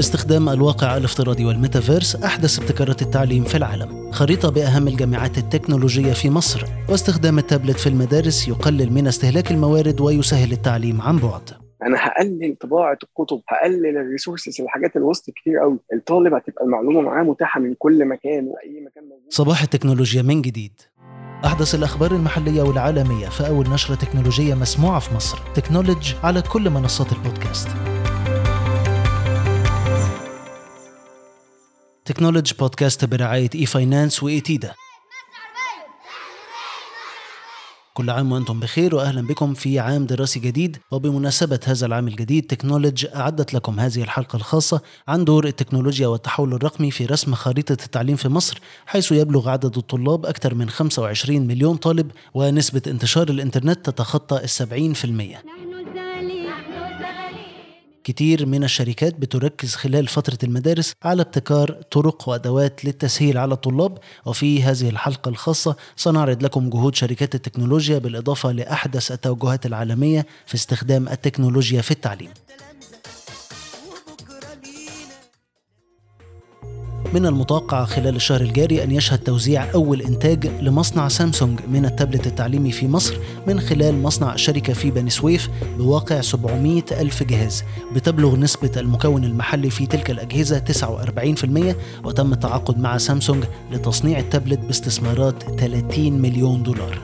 استخدام الواقع الافتراضي والميتافيرس أحدث ابتكارات التعليم في العالم خريطة بأهم الجامعات التكنولوجية في مصر واستخدام التابلت في المدارس يقلل من استهلاك الموارد ويسهل التعليم عن بعد. أنا هقلل طباعة الكتب هقلل ال resources الحاجات اللي وسط كتير قوي. الطالب هتبقى المعلومة معاه متاحة من كل مكان وأي مكان موجود. صباح التكنولوجيا من جديد. أحدث الأخبار المحلية والعالمية في أول نشرة تكنولوجية مسموعة في مصر. تكنولوج على كل منصات البودكاست. تكنولوج بودكاست برعاية إي فاينانس وإيتيدا. كل عام وأنتم بخير وأهلا بكم في عام دراسي جديد. وبمناسبة هذا العام الجديد تكنولوج أعدت لكم هذه الحلقة الخاصة عن دور التكنولوجيا والتحول الرقمي في رسم خريطة التعليم في مصر حيث يبلغ عدد الطلاب أكثر من 25 مليون طالب ونسبة انتشار الإنترنت تتخطى السبعين في المية. كتير من الشركات بتركز خلال فترة المدارس على ابتكار طرق وأدوات للتسهيل على الطلاب وفي هذه الحلقة الخاصة سنعرض لكم جهود شركات التكنولوجيا بالإضافة لأحدث التوجهات العالمية في استخدام التكنولوجيا في التعليم. من المتوقع خلال الشهر الجاري أن يشهد توزيع أول إنتاج لمصنع سامسونج من التابلت التعليمي في مصر من خلال مصنع شركة في بني سويف بواقع 700 ألف جهاز بتبلغ نسبة المكون المحلي في تلك الأجهزة 49% وتم التعاقد مع سامسونج لتصنيع التابلت باستثمارات 30 مليون دولار.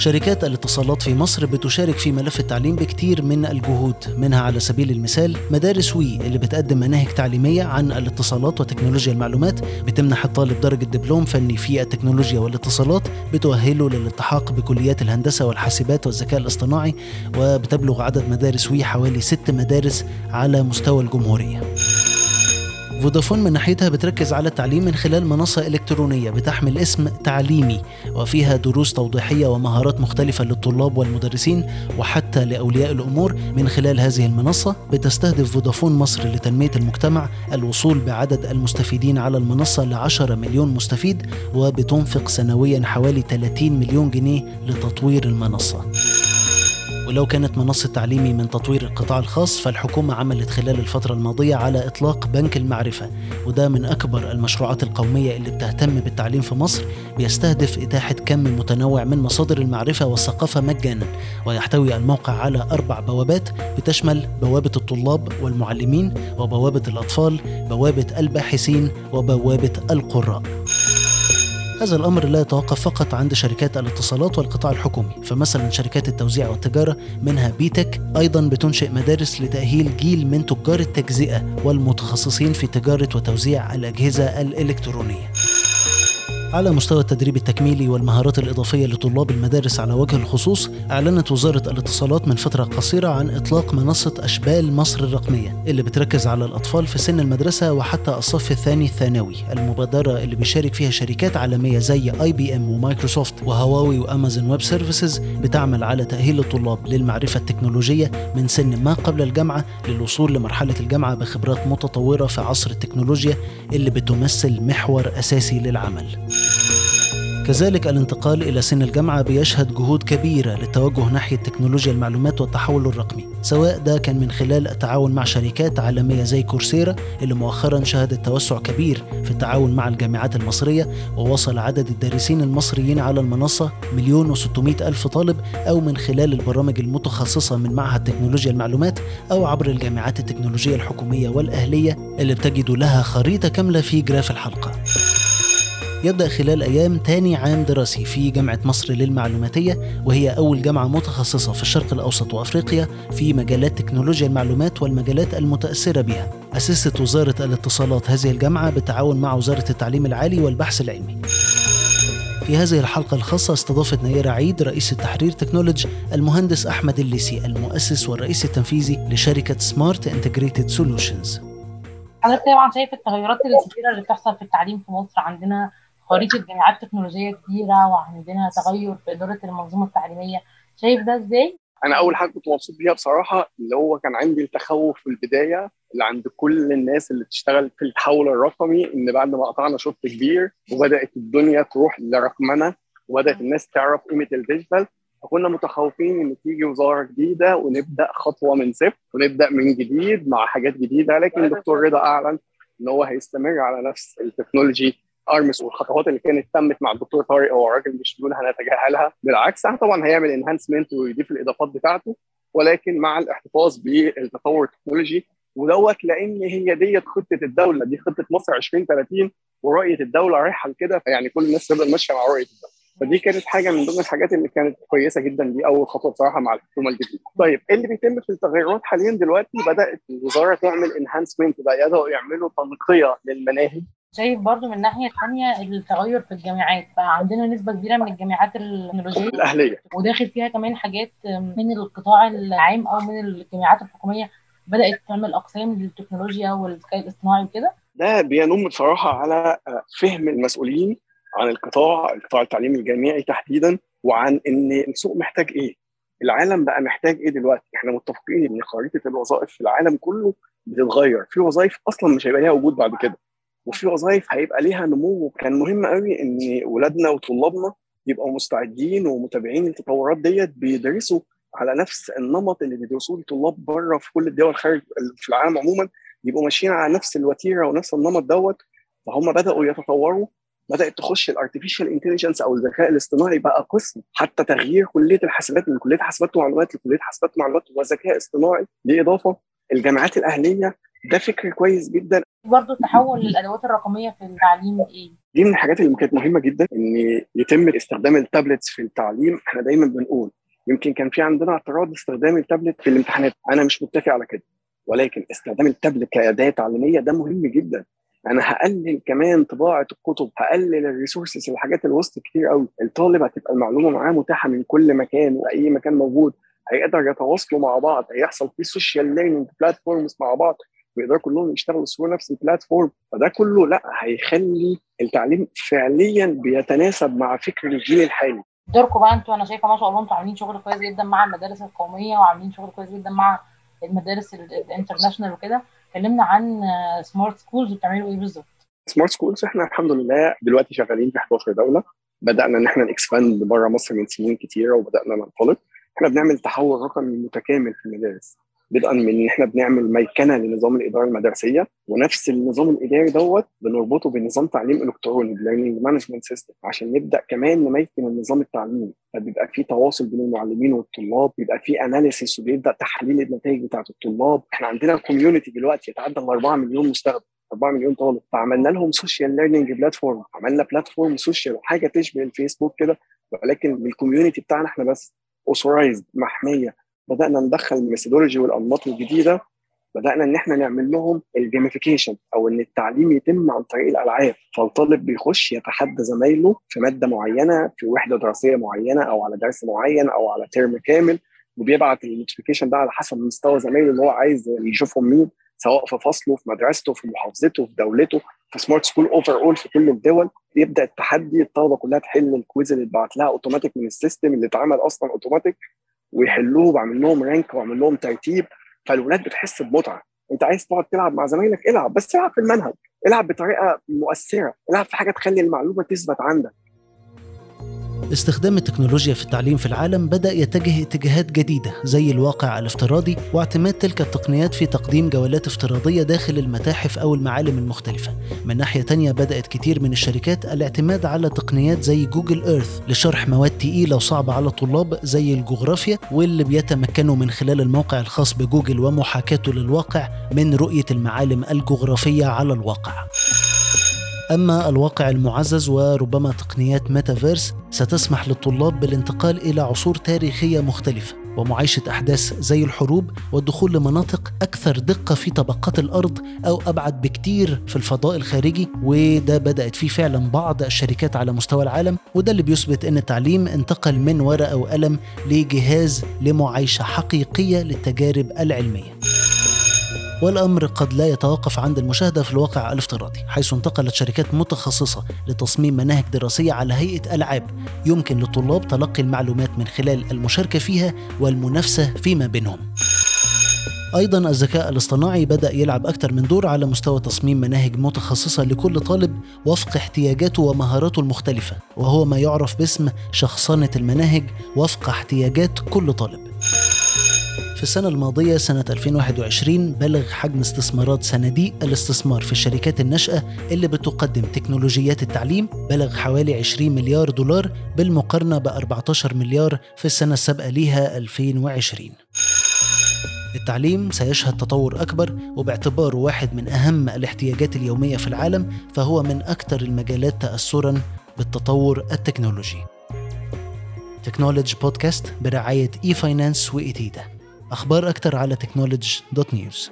شركات الاتصالات في مصر بتشارك في ملف التعليم بكتير من الجهود. منها على سبيل المثال مدارس وي اللي بتقدم مناهج تعليمية عن الاتصالات وتكنولوجيا المعلومات بتمنح الطالب درجة دبلوم فني في التكنولوجيا والاتصالات بتؤهله للالتحاق بكليات الهندسة والحاسبات والذكاء الاصطناعي وبتبلغ عدد مدارس وي حوالي ست مدارس على مستوى الجمهورية. فودافون من ناحيتها بتركز على التعليم من خلال منصة إلكترونية بتحمل اسم تعليمي وفيها دروس توضيحية ومهارات مختلفة للطلاب والمدرسين وحتى لأولياء الأمور. من خلال هذه المنصة بتستهدف فودافون مصر لتنمية المجتمع. الوصول بعدد المستفيدين على المنصة ل 10 مليون مستفيد وبتنفق سنويا حوالي 30 مليون جنيه لتطوير المنصة. ولو كانت منصة تعليمي من تطوير القطاع الخاص فالحكومة عملت خلال الفترة الماضية على إطلاق بنك المعرفة وده من أكبر المشروعات القومية اللي بتهتم بالتعليم في مصر بيستهدف إتاحة كم متنوع من مصادر المعرفة والثقافة مجانا ويحتوي الموقع على أربع بوابات بتشمل بوابة الطلاب والمعلمين وبوابة الأطفال بوابة الباحثين وبوابة القراء. هذا الأمر لا يتوقف فقط عند شركات الاتصالات والقطاع الحكومي فمثلا شركات التوزيع والتجارة منها بي تك أيضا بتنشئ مدارس لتأهيل جيل من تجار التجزئة والمتخصصين في تجارة وتوزيع الأجهزة الإلكترونية. على مستوى التدريب التكميلي والمهارات الإضافية لطلاب المدارس على وجه الخصوص أعلنت وزارة الاتصالات من فترة قصيرة عن إطلاق منصة أشبال مصر الرقمية اللي بتركز على الأطفال في سن المدرسة وحتى الصف الثاني الثانوي المبادرة اللي بيشارك فيها شركات عالمية زي IBM ومايكروسوفت وهواوي وأمازون ويب سيرفيسز بتعمل على تأهيل الطلاب للمعرفة التكنولوجية من سن ما قبل الجامعة للوصول لمرحلة الجامعة بخبرات متطورة في عصر التكنولوجيا اللي بتمثل محور أساسي للعمل. كذلك الانتقال إلى سن الجامعة بيشهد جهود كبيرة للتوجه ناحية تكنولوجيا المعلومات والتحول الرقمي سواء ده كان من خلال التعاون مع شركات عالمية زي كورسيرا اللي مؤخرا شهدت توسع كبير في التعاون مع الجامعات المصرية ووصل عدد الدارسين المصريين على المنصة مليون وستمائة ألف طالب أو من خلال البرامج المتخصصة من معهد تكنولوجيا المعلومات أو عبر الجامعات التكنولوجية الحكومية والأهلية اللي بتجد لها خريطة كاملة في جراف الحلقة. يبدأ خلال أيام تاني عام دراسي في جامعة مصر للمعلوماتية وهي أول جامعة متخصصة في الشرق الأوسط وأفريقيا في مجالات تكنولوجيا المعلومات والمجالات المتأثرة بها. أسست وزارة الاتصالات هذه الجامعة بالتعاون مع وزارة التعليم العالي والبحث العلمي. في هذه الحلقة الخاصة استضافت نيرة عيد رئيس التحرير تكنولوجي المهندس أحمد الليسي المؤسس والرئيس التنفيذي لشركة سمارت انتجريتد سولوشنز حضرتك طبعا شايف التغيرات الكبيرة اللي بتحصل في التعليم في مصر عندنا خريطة جامعات تكنولوجية كبيرة وعندنا تغير في إدارة المنظومة التعليمية. شايف ده إزاي؟ أنا أول حاجة كنت مبسوط بيها بصراحة اللي هو كان عندي التخوف في البداية اللي عند كل الناس اللي بتشتغل في التحول الرقمي إن بعد ما قطعنا شوط كبير وبدأت الدنيا تروح لرقمنه وبدأت الناس تعرف قيمة الديجيتال. فكنا متخوفين إن تيجي وزارة جديدة ونبدأ خطوة من صفر ونبدأ من جديد مع حاجات جديدة لكن الدكتور رضا أعلن إن هو هيستمر على نفس ال technology arms والخطوات اللي كانت تمت مع الدكتور طارق هو راجل مش بيقول هنتجاهلها. بالعكس طبعا هيعمل enhancement ويضيف الإضافات بتاعته ولكن مع الاحتفاظ بالتطور التكنولوجي ودوت لأن هي ديت خطة الدولة. دي خطة مصر 2030 ورؤية الدولة رايحة لكده فيعني كل الناس تفضل ماشية مع رؤية الدولة. فدي كانت حاجة من ضمن الحاجات اللي كانت كويسة جدا. دي أول خطوة بصراحة مع الحكومة الجديده. طيب اللي بيتم في التغيرات حاليا دلوقتي بدأت الوزاره تعمل enhancement يقدروا يعملوا تنقية للمناهج شايف برضو من الناحيه الثانية التغير في الجامعات. بقى عندنا نسبة كبيرة من الجامعات التكنولوجية الأهلية. وداخل فيها كمان حاجات من القطاع العام أو من الجامعات الحكومية بدأت تعمل أقسام للتكنولوجيا والذكاء الاصطناعي وكده. ده بينم بصراحة على فهم المسؤولين عن القطاع القطاع التعليمي الجامعي تحديدا وعن إن السوق محتاج إيه. العالم بقى محتاج إيه دلوقتي؟ إحنا متفقين إن خريطة الوظائف في العالم كله بتتغير. في وظائف أصلا مش هيبقى ليها وجود بعد كده. وفي وظائف هيبقى ليها نمو. كان مهم قوي إن ولادنا وطلابنا يبقوا مستعدين ومتابعين التطورات ديت بيدرسوا على نفس النمط اللي بيدرسوه الطلاب بره في كل الدول خارج في العالم عموما. يبقوا ماشيين على نفس الوتيرة ونفس النمط دوت. فهم بدأوا يتطوروا. بدأت تخش ال artificial intelligence أو الذكاء الاصطناعي بقى قسم. حتى تغيير كلية الحاسبات من كلية حاسبات ومعلومات لكلية حاسبات ومعلومات وذكاء اصطناعي دي اضافه الجامعات الأهلية. ده فكر كويس جدا. برضه التحول للأدوات الرقمية في التعليم إيه؟ دي من الحاجات اللي كانت مهمة جدا إن يتم استخدام ال tablets في التعليم. إحنا دايما بنقول يمكن كان في عندنا اعتراض استخدام التابلت في الامتحانات. أنا مش متفق على كده ولكن استخدام التابلت كأداة تعليمية ده مهم جدا. أنا هقلل كمان طباعة الكتب هقلل ال resources الحاجات اللي وسط كتير قوي. الطالب هتبقى المعلومة معاه متاحة من كل مكان وأي مكان موجود. هيقدر يتواصلوا مع بعض هيحصل في social learning platforms مع بعض. ويقدروا كلهم يشتغلوا سوى نفس ال platform فده كله لأ هيخلي التعليم فعليا بيتناسب مع فكر الجيل الحالي. دوركم بقى أنتوا أنا شايفة ما شاء الله أنتوا عاملين شغل كويس جدا مع المدارس القومية وعاملين شغل كويس جدا مع المدارس ال international وكده. كلمنا عن سمارت سكولز بتعملوا إيه بالظبط؟ سمارت سكولز إحنا الحمد لله دلوقتي شغالين في 11 دولة. بدأنا إن إحنا ن expand بره مصر من سنين كتيرة وبدأنا ننطلق. إحنا بنعمل تحول رقمي متكامل في المدارس. بدءا من إن إحنا بنعمل ميكنة لنظام الإدارة المدرسية ونفس النظام الإداري دوت بنربطه بنظام تعليم إلكتروني learning management system عشان نبدأ كمان نميكن النظام التعليمي. فبيبقى في تواصل بين المعلمين والطلاب بيبقى في analysis وبيبدأ تحليل النتائج بتاعت الطلاب. إحنا عندنا community دلوقتي يتعدى ال 4 مليون مستخدم 4 مليون طالب. فعملنا لهم social learning platform عملنا platform social حاجة تشبه الفيسبوك كده ولكن بال community بتاعنا إحنا بس authorized محمية. بدأنا ندخل ال methodology والأنماط الجديدة بدأنا إن إحنا نعمل لهم ال gamification أو إن التعليم يتم عن طريق الألعاب. فالطالب بيخش يتحدى زمايله في مادة معينة في وحدة دراسية معينة أو على درس معين أو على ترم كامل وبيبعت ال notification ده على حسب مستوى زمايله اللي هو عايز يشوفهم مين سواء في فصله في مدرسته في محافظته في دولته في سمارت سكول overall في كل الدول. يبدأ التحدي الطلبة كلها تحل ال quiz اللي اتبعت لها اوتوماتيك من ال system اللي اتعمل أصلا اوتوماتيك ويحلوه بعمل لهم rank واعمل لهم ترتيب فالولاد بتحس بمتعة. أنت عايز تقعد تلعب مع زمايلك العب بس العب في المنهج. العب بطريقة مؤثرة. العب في حاجة تخلي المعلومة تثبت عندك. استخدام التكنولوجيا في التعليم في العالم بدأ يتجه اتجاهات جديدة زي الواقع الافتراضي واعتماد تلك التقنيات في تقديم جولات افتراضية داخل المتاحف أو المعالم المختلفة. من ناحية تانية بدأت كتير من الشركات الاعتماد على تقنيات زي جوجل إيرث لشرح مواد تقيلة وصعبة على الطلاب زي الجغرافيا واللي بيتمكنوا من خلال الموقع الخاص بجوجل ومحاكاته للواقع من رؤية المعالم الجغرافية على الواقع. أما الواقع المعزز وربما تقنيات ميتافيرس ستسمح للطلاب بالانتقال إلى عصور تاريخية مختلفة ومعايشة أحداث زي الحروب والدخول لمناطق أكثر دقة في طبقات الأرض أو أبعد بكتير في الفضاء الخارجي. وده بدأت فيه فعلا بعض الشركات على مستوى العالم وده اللي بيثبت أن التعليم انتقل من ورقة وقلم لجهاز لمعايشة حقيقية للتجارب العلمية. والأمر قد لا يتوقف عند المشاهدة في الواقع الافتراضي حيث انتقلت شركات متخصصة لتصميم مناهج دراسية على هيئة ألعاب يمكن للطلاب تلقي المعلومات من خلال المشاركة فيها والمنافسة فيما بينهم. أيضا الذكاء الاصطناعي بدأ يلعب أكثر من دور على مستوى تصميم مناهج متخصصة لكل طالب وفق احتياجاته ومهاراته المختلفة وهو ما يعرف باسم شخصنة المناهج وفق احتياجات كل طالب. في السنة الماضية سنة 2021 بلغ حجم استثمارات صناديق الاستثمار في الشركات الناشئة اللي بتقدم تكنولوجيات التعليم بلغ حوالي 20 مليار دولار بالمقارنة ب 14 مليار في السنة السابقة ليها 2020 التعليم سيشهد تطور أكبر وباعتباره واحد من أهم الاحتياجات اليومية في العالم فهو من أكثر المجالات تأثرا بالتطور التكنولوجي. تكنولوجي بودكاست برعاية إي فاينانس وإيتيدا أخبار أكثر على تكنولوجي دوت نيوز